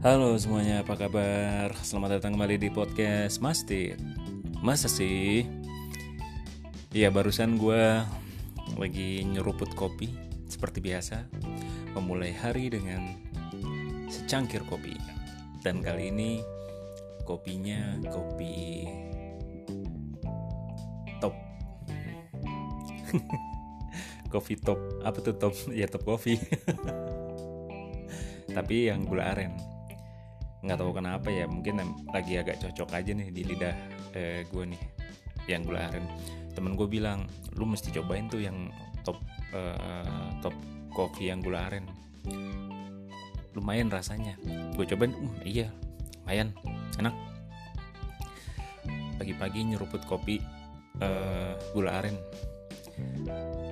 Halo semuanya, apa kabar? Selamat datang kembali di podcast Mastit Masa sih? Ya barusan gue lagi nyeruput kopi Seperti biasa Memulai hari dengan secangkir kopi Dan kali ini kopinya kopi top Kopi top, apa tuh top? Ya top kopi Tapi yang gula aren nggak tahu kenapa ya mungkin lagi agak cocok aja nih di lidah eh, gue nih yang gula aren temen gue bilang lu mesti cobain tuh yang top eh, top kopi yang gula aren lumayan rasanya. Gue cobain uh, iya lumayan enak. Pagi-pagi nyeruput kopi uh, gula aren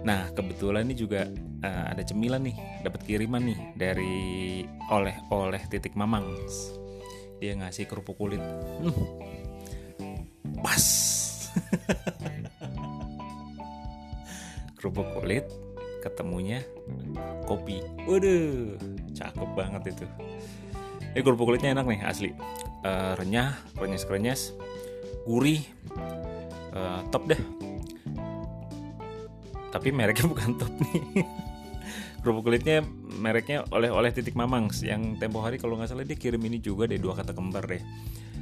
Nah kebetulan ini juga uh, ada cemilan nih, dapat kiriman nih dari oleh-oleh titik mamang. Dia ngasih kerupuk kulit, hmm. pas. kerupuk kulit ketemunya kopi, waduh, cakep banget itu. Ini kerupuk kulitnya enak nih asli, uh, renyah, renyes-renyes, gurih, uh, top deh tapi mereknya bukan top nih. Kerupuk kulitnya mereknya oleh-oleh titik mamangs. Yang tempo hari kalau nggak salah dia kirim ini juga deh dua kata kembar deh.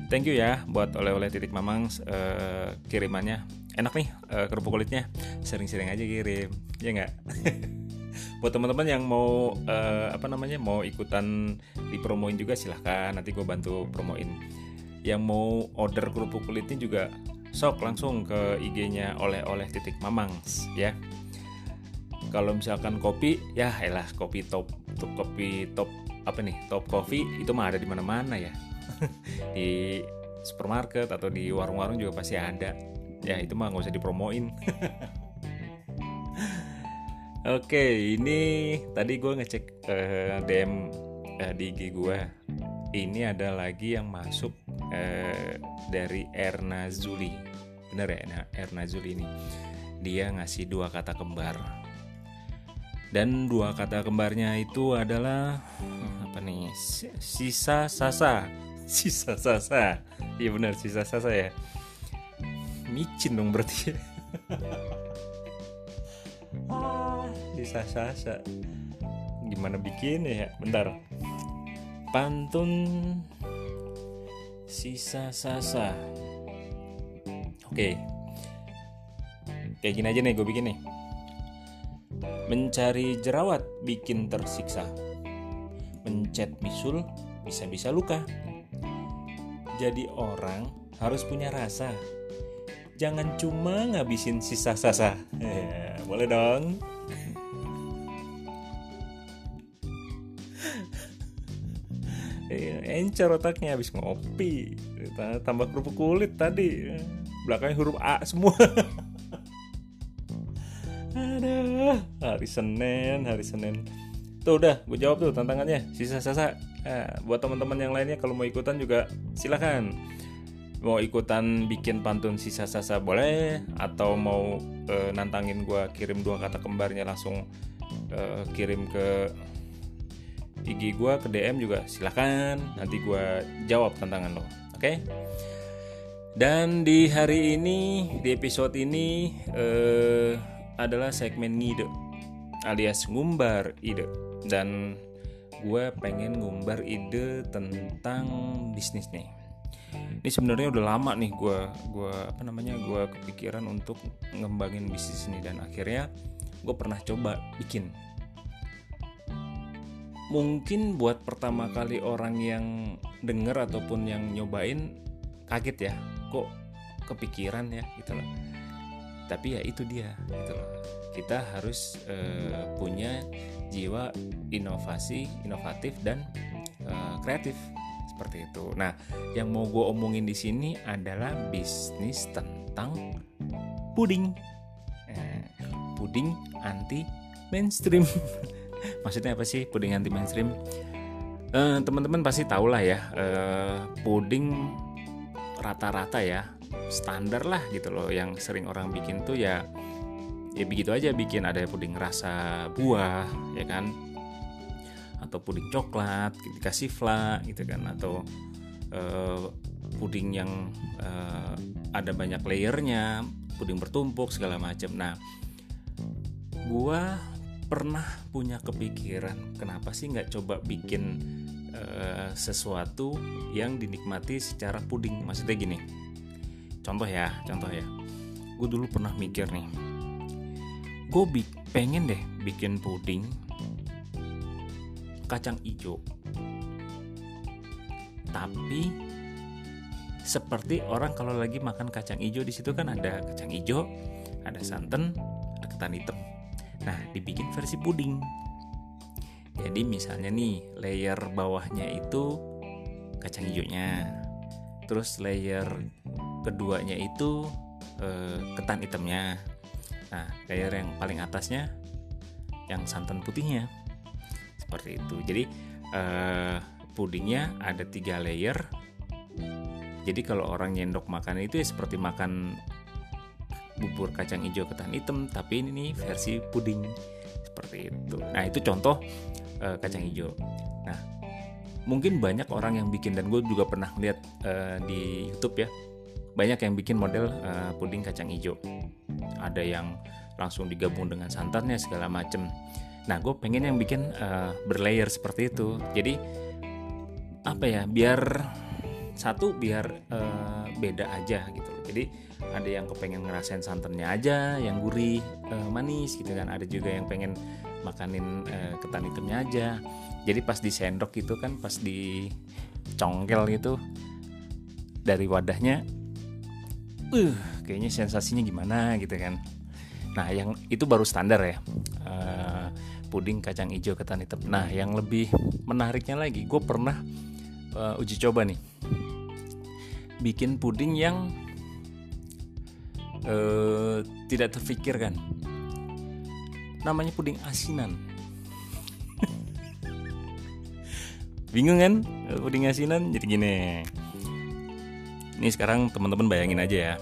Thank you ya buat oleh-oleh titik mamangs uh, kirimannya. Enak nih uh, kerupuk kulitnya. Sering-sering aja kirim ya nggak? Buat teman-teman yang mau uh, apa namanya mau ikutan dipromoin juga silahkan nanti gue bantu promoin. Yang mau order kerupuk kulitnya juga sok langsung ke IG-nya oleh-oleh titik mamangs ya kalau misalkan kopi ya elah kopi top top kopi top apa nih top kopi itu mah ada di mana-mana ya. Di supermarket atau di warung-warung juga pasti ada. Ya itu mah nggak usah dipromoin. Oke ini tadi gue ngecek uh, DM uh, di IG gue ini ada lagi yang masuk uh, dari Erna Zuli. Bener ya Erna Zuli ini. Dia ngasih dua kata kembar dan dua kata kembarnya itu adalah apa nih sisa sasa. Sisa sasa. Iya benar sisa sasa ya. Micin dong berarti. Sisa sasa. Gimana bikin ya? Bentar. Pantun. Sisa sasa. Oke. Kayak gini aja nih gue bikin nih Mencari jerawat bikin tersiksa. Mencet bisul bisa-bisa luka. Jadi orang harus punya rasa. Jangan cuma ngabisin sisa sasa. Eh, boleh dong. Eh, encer otaknya habis ngopi. Tambah kerupuk kulit tadi. Belakangnya huruf A semua. hari Senin, hari Senin. Tuh udah, gue jawab tuh tantangannya. Sisa-sisa. Nah, buat teman-teman yang lainnya kalau mau ikutan juga silahkan. Mau ikutan bikin pantun sisa sasa boleh, atau mau uh, nantangin gue kirim dua kata kembarnya langsung uh, kirim ke IG gue ke DM juga silahkan. Nanti gue jawab tantangan lo. Oke? Okay? Dan di hari ini, di episode ini, uh, adalah segmen ngide alias ngumbar ide. Dan gue pengen ngumbar ide tentang bisnis nih. Ini sebenarnya udah lama nih gue gue apa namanya gue kepikiran untuk ngembangin bisnis ini. Dan akhirnya gue pernah coba bikin. Mungkin buat pertama kali orang yang denger ataupun yang nyobain kaget ya kok kepikiran ya? Gitu loh. Tapi ya itu dia gitu loh kita harus uh, punya jiwa inovasi inovatif dan uh, kreatif. Seperti itu. Nah yang mau gue omongin di sini adalah bisnis tentang puding. Eh, puding anti mainstream maksudnya apa sih puding anti mainstream uh, teman-teman pasti tahu lah ya puding rata-rata ya standar lah gitu loh. Yang sering orang bikin tuh ya ya begitu aja bikin ada puding rasa buah ya kan? Atau puding coklat dikasih fla gitu kan? Atau uh, puding yang uh, ada banyak layernya puding bertumpuk segala macam nah gua pernah punya kepikiran kenapa sih nggak coba bikin uh, sesuatu yang dinikmati secara puding? Maksudnya gini contoh ya contoh ya. Gue dulu pernah mikir nih gue pengen deh bikin puding kacang hijau tapi seperti orang kalau lagi makan kacang hijau di situ kan ada kacang hijau, ada santan, ada ketan hitam. Nah, dibikin versi puding. Jadi misalnya nih, layer bawahnya itu kacang hijaunya. Terus layer keduanya itu eh, ketan hitamnya. Nah, layer yang paling atasnya yang santan putihnya. Seperti itu. Jadi eh, pudingnya ada tiga layer jadi kalau orang nyendok makan itu ya seperti makan bubur kacang hijau ketan hitam, tapi ini versi puding seperti itu. Nah itu contoh uh, kacang hijau. Nah mungkin banyak orang yang bikin dan gue juga pernah lihat uh, di YouTube ya banyak yang bikin model uh, puding kacang hijau. Ada yang langsung digabung dengan santannya segala macem. Nah gue pengen yang bikin uh, berlayer seperti itu. Jadi apa ya biar satu biar uh, beda aja gitu jadi ada yang kepengen ngerasain santannya aja yang gurih uh, manis gitu kan ada juga yang pengen makanin uh, ketan hitamnya aja jadi pas di sendok itu kan pas di congkel gitu dari wadahnya uh kayaknya sensasinya gimana? gitu kan. Nah yang itu baru standar ya. Uh, puding kacang hijau ketan hitam. Nah yang lebih menariknya lagi gue pernah uh, uji coba nih. Bikin puding yang uh, tidak terfikirkan. Namanya puding asinan. Bingung kan? Puding asinan jadi gini ini sekarang teman-teman bayangin aja ya.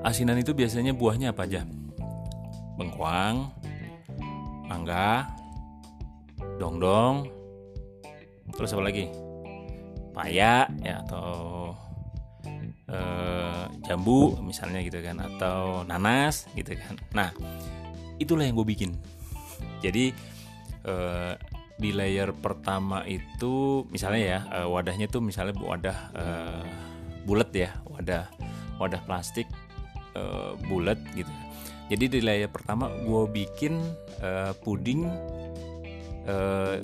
Asinan itu biasanya buahnya apa aja? Bengkuang mangga dongdong terus apa lagi? Paya ya atau uh, jambu misalnya gitu kan atau nanas gitu kan. Nah itulah yang gue bikin. Jadi uh, di layer pertama itu misalnya ya uh, wadahnya tuh misalnya wadah uh, bulat ya wadah wadah plastik uh, bulat gitu jadi di layer pertama gue bikin uh, puding uh,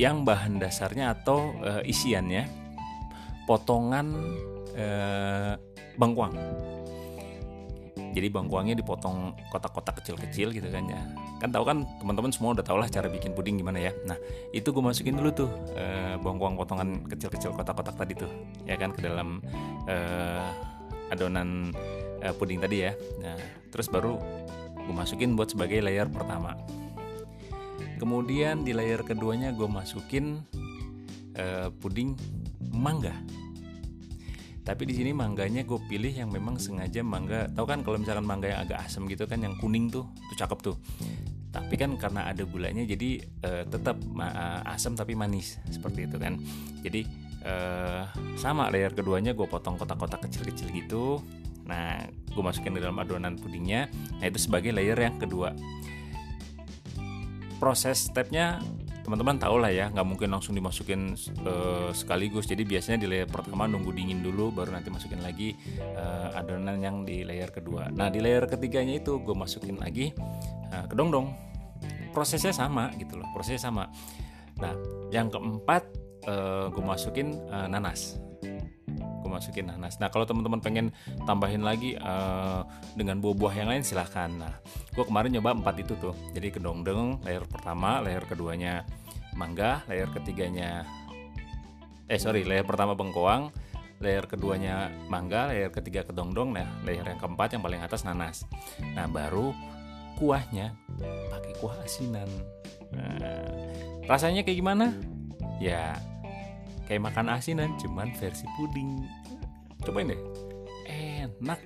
yang bahan dasarnya atau uh, isiannya potongan uh, bengkuang. Jadi bengkuangnya dipotong kotak-kotak kecil-kecil gitu kan ya. Kan tahu kan teman-teman semua udah tau lah cara bikin puding gimana ya. Nah itu gue masukin dulu tuh uh, bengkuang potongan kecil-kecil kotak-kotak tadi tuh ya kan ke dalam uh, adonan uh, puding tadi ya. Nah terus baru gue masukin buat sebagai layer pertama kemudian di layer keduanya gue masukin uh, puding mangga tapi di sini mangganya gue pilih yang memang sengaja mangga tau kan kalau misalkan mangga yang agak asam gitu kan yang kuning tuh tuh cakep tuh tapi kan karena ada gulanya jadi uh, tetap uh, asam tapi manis seperti itu kan. Jadi uh, sama layer keduanya gue potong kotak-kotak kecil-kecil gitu. Nah gue masukin di dalam adonan pudingnya. Nah itu sebagai layer yang kedua. Proses stepnya teman-teman tahu lah ya nggak mungkin langsung dimasukin uh, sekaligus. Jadi biasanya di layer pertama nunggu dingin dulu baru nanti masukin lagi uh, adonan yang di layer kedua. Nah di layer ketiganya itu gue masukin lagi uh, kedongdong prosesnya sama gitu loh prosesnya sama. Nah yang keempat uh, gue masukin uh, nanas. Gue masukin nanas. Nah kalau teman-teman pengen tambahin lagi uh, dengan buah-buah yang lain silahkan. Nah gue kemarin nyoba empat itu tuh. Jadi kedongdeng layer pertama layer keduanya mangga layer ketiganya eh sorry layer pertama bengkoang layer keduanya mangga layer ketiga kedongdong nah layer yang keempat yang paling atas nanas. Nah baru kuahnya pakai kuah asinan. Nah, rasanya kayak gimana? Ya kayak makan asinan cuman versi puding. Cobain deh. Enak.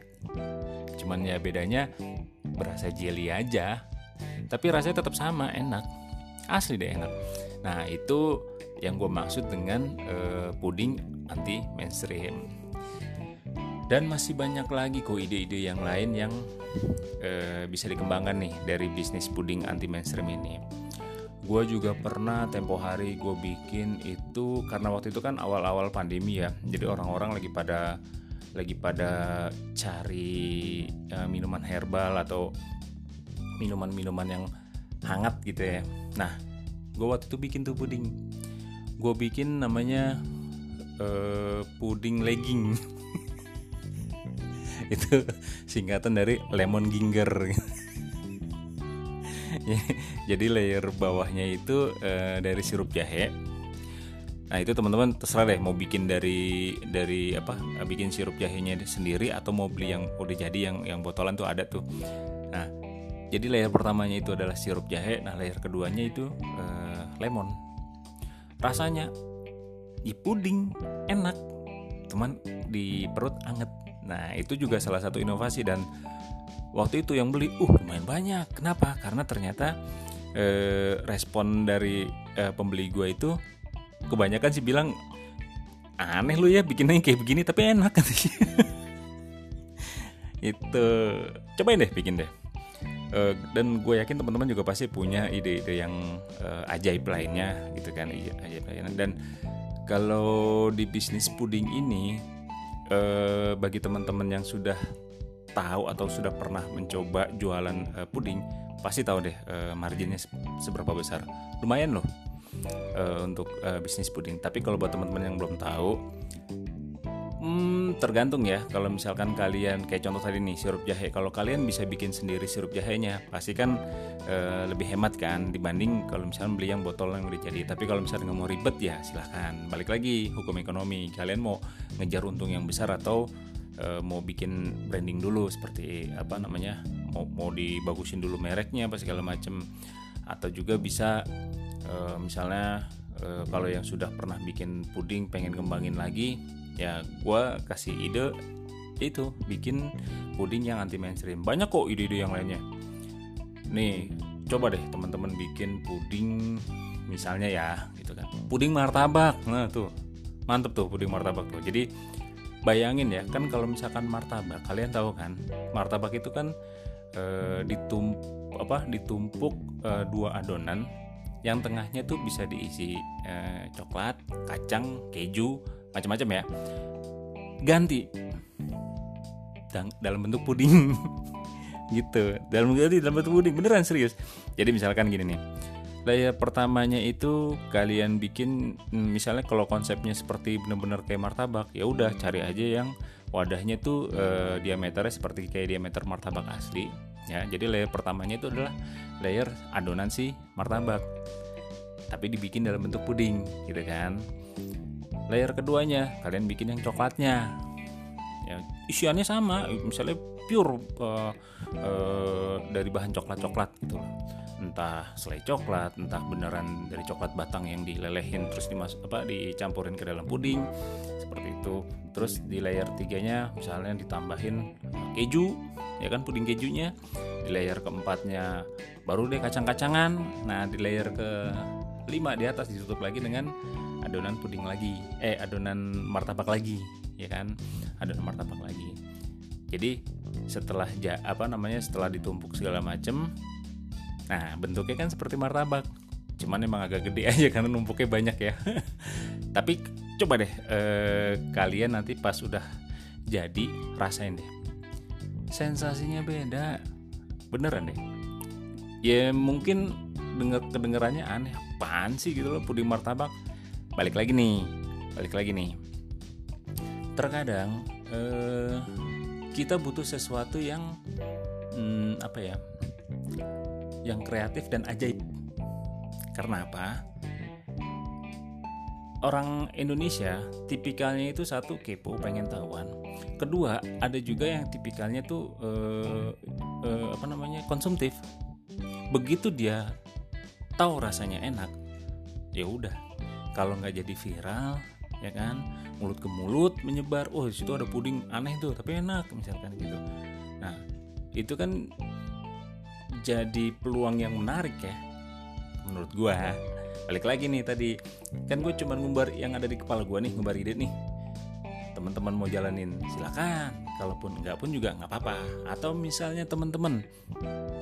Cuman ya bedanya berasa jelly aja. Tapi rasanya tetap sama enak. Asli deh enak. Nah itu yang gue maksud dengan uh, puding anti mainstream dan masih banyak lagi kok ide-ide yang lain yang uh, bisa dikembangkan nih dari bisnis puding anti mainstream ini. Gue juga pernah tempo hari gue bikin itu karena waktu itu kan awal-awal pandemi ya. Jadi orang-orang lagi pada lagi pada cari uh, minuman herbal atau minuman-minuman yang hangat gitu ya. Nah gue waktu itu bikin tuh puding. Gue bikin namanya uh, puding legging itu singkatan dari lemon ginger. Jadi layer bawahnya itu uh, dari sirup jahe. Nah itu teman-teman terserah deh mau bikin dari dari apa bikin sirup jahenya sendiri atau mau beli yang udah jadi yang yang botolan tuh ada tuh. Nah jadi layer pertamanya itu adalah sirup jahe. Nah layer keduanya itu uh, lemon. Rasanya ya puding enak teman di perut anget nah itu juga salah satu inovasi dan waktu itu yang beli uh lumayan banyak. Kenapa? Karena ternyata eh, respon dari eh, pembeli gue itu kebanyakan sih bilang aneh lu ya bikinnya kayak begini tapi enak katanya itu cobain deh bikin deh. Uh, dan gue yakin teman-teman juga pasti punya ide-ide yang uh, ajaib lainnya gitu kan. Iya, ajaib lainnya. Dan kalau di bisnis puding ini uh, bagi teman-teman yang sudah tahu atau sudah pernah mencoba jualan uh, puding pasti tahu deh uh, marginnya seberapa besar. Lumayan loh uh, untuk uh, bisnis puding. Tapi kalau buat teman-teman yang belum tahu Tergantung ya. Kalau misalkan kalian kayak contoh tadi nih sirup jahe, kalau kalian bisa bikin sendiri sirup jahenya, pasti kan e, lebih hemat kan dibanding kalau misalkan beli yang botol yang udah jadi. Tapi kalau misalnya nggak mau ribet ya silahkan. Balik lagi hukum ekonomi. Kalian mau ngejar untung yang besar atau e, mau bikin branding dulu seperti apa namanya mau mau dibagusin dulu mereknya apa segala macem atau juga bisa e, misalnya e, kalau yang sudah pernah bikin puding pengen kembangin lagi ya gue kasih ide itu bikin puding yang anti mainstream banyak kok ide-ide yang lainnya. Nih coba deh teman-teman bikin puding misalnya ya gitu kan. Puding martabak. Nah tuh. Mantep tuh puding martabak tuh. Jadi bayangin ya kan kalau misalkan martabak kalian tahu kan martabak itu kan e, ditump apa ditumpuk e, dua adonan yang tengahnya tuh bisa diisi e, coklat kacang keju macam-macam ya. Ganti. Dan, dalam bentuk puding. Gitu. Dalam bentuk dalam bentuk puding. Beneran serius. Jadi misalkan gini nih. Layer pertamanya itu kalian bikin hmm, misalnya kalau konsepnya seperti bener-bener kayak martabak ya udah cari aja yang wadahnya tuh eh, diameternya seperti kayak diameter martabak asli ya. Jadi layer pertamanya itu adalah layer adonan si martabak. Tapi dibikin dalam bentuk puding gitu kan layer keduanya kalian bikin yang coklatnya. Ya isiannya sama misalnya pure uh, uh, dari bahan coklat coklat gitu entah selai coklat entah beneran dari coklat batang yang dilelehin terus dimas apa dicampurin ke dalam puding seperti itu. Terus di layer tiganya misalnya ditambahin keju ya kan puding kejunya. Di layer keempatnya baru deh kacang-kacangan. Nah di layer ke lima di atas ditutup lagi dengan adonan puding lagi. Eh adonan martabak lagi ya kan? Adonan martabak lagi. Jadi setelah ja, apa namanya setelah ditumpuk segala macem nah bentuknya kan seperti martabak. Cuman emang agak gede aja karena numpuknya banyak ya. Tapi coba deh eh, kalian nanti pas udah jadi rasain deh. Sensasinya beda. Beneran deh. Ya mungkin denger kedengerannya aneh. Apaan sih gitu loh puding martabak balik lagi nih. Balik lagi nih. Terkadang eh, kita butuh sesuatu yang hmm, apa ya yang kreatif dan ajaib. Karena apa? Orang Indonesia tipikalnya itu satu kepo pengen tahuan. Kedua ada juga yang tipikalnya tuh eh, eh, apa namanya konsumtif. Begitu dia tahu rasanya enak ya udah kalau nggak jadi viral ya kan mulut ke mulut menyebar oh situ ada puding aneh tuh tapi enak misalkan gitu. Nah itu kan jadi peluang yang menarik ya menurut gue balik lagi nih tadi kan gue cuma ngumbar yang ada di kepala gue nih ngumbar ide nih. Teman-teman mau jalanin silakan. Kalaupun nggak pun juga nggak apa-apa. Atau misalnya teman-teman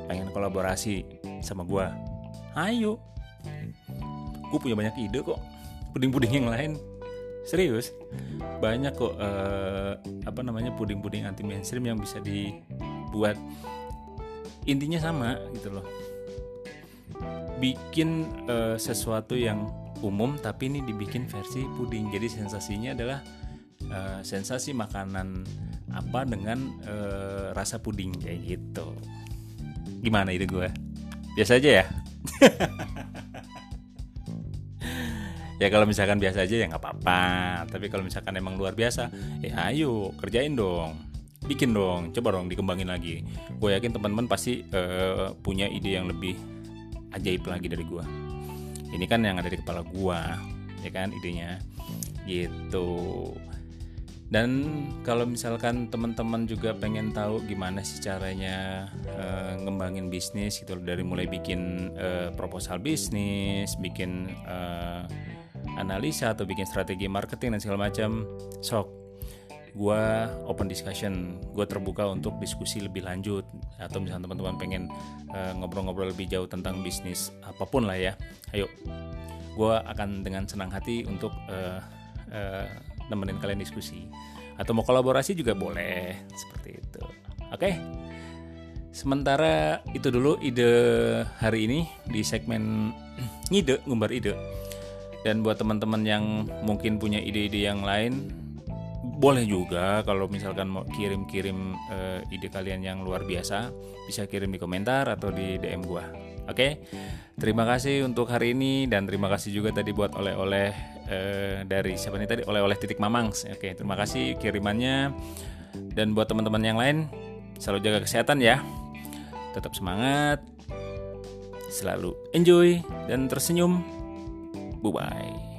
pengen kolaborasi sama gue ayo. Gue punya banyak ide kok puding-puding yang lain. Serius banyak kok uh, apa namanya puding-puding anti mainstream yang bisa dibuat. Intinya sama gitu loh. Bikin uh, sesuatu yang umum tapi ini dibikin versi puding. Jadi sensasinya adalah uh, sensasi makanan apa dengan uh, rasa puding kayak gitu. Gimana ide gue biasa aja ya ya kalau misalkan biasa aja ya nggak apa-apa. Tapi kalau misalkan emang luar biasa ya ayo kerjain dong. Bikin dong coba dong dikembangin lagi. Gue yakin teman-teman pasti uh, punya ide yang lebih ajaib lagi dari gue ini kan yang ada di kepala gue ya kan idenya. Gitu. Dan kalau misalkan teman-teman juga pengen tahu gimana sih caranya uh, ngembangin bisnis gitu dari mulai bikin uh, proposal bisnis bikin uh, analisa atau bikin strategi marketing dan segala macam sok. Gue open discussion gue terbuka untuk diskusi lebih lanjut. Atau misalnya teman-teman pengen ngobrol ngobrol-ngobrol lebih jauh tentang bisnis apa pun lah ya. Ayo. Gue akan dengan senang hati untuk uh, uh, nemenin kalian diskusi. Atau mau kolaborasi juga boleh seperti itu. Oke? Okay? sementara itu dulu ide hari ini di segmen ngide ngumbar ide dan buat teman-teman yang mungkin punya ide-ide yang lain boleh juga kalau misalkan mau kirim-kirim uh, ide kalian yang luar biasa bisa kirim di komentar atau di DM gua. Oke. Okay? Terima kasih untuk hari ini dan terima kasih juga tadi buat oleh-oleh uh, dari siapa nih tadi oleh-oleh titik Mamangs. Oke, okay, terima kasih kirimannya dan buat teman-teman yang lain selalu jaga kesehatan ya. Tetap semangat. Selalu enjoy dan tersenyum Bye-bye.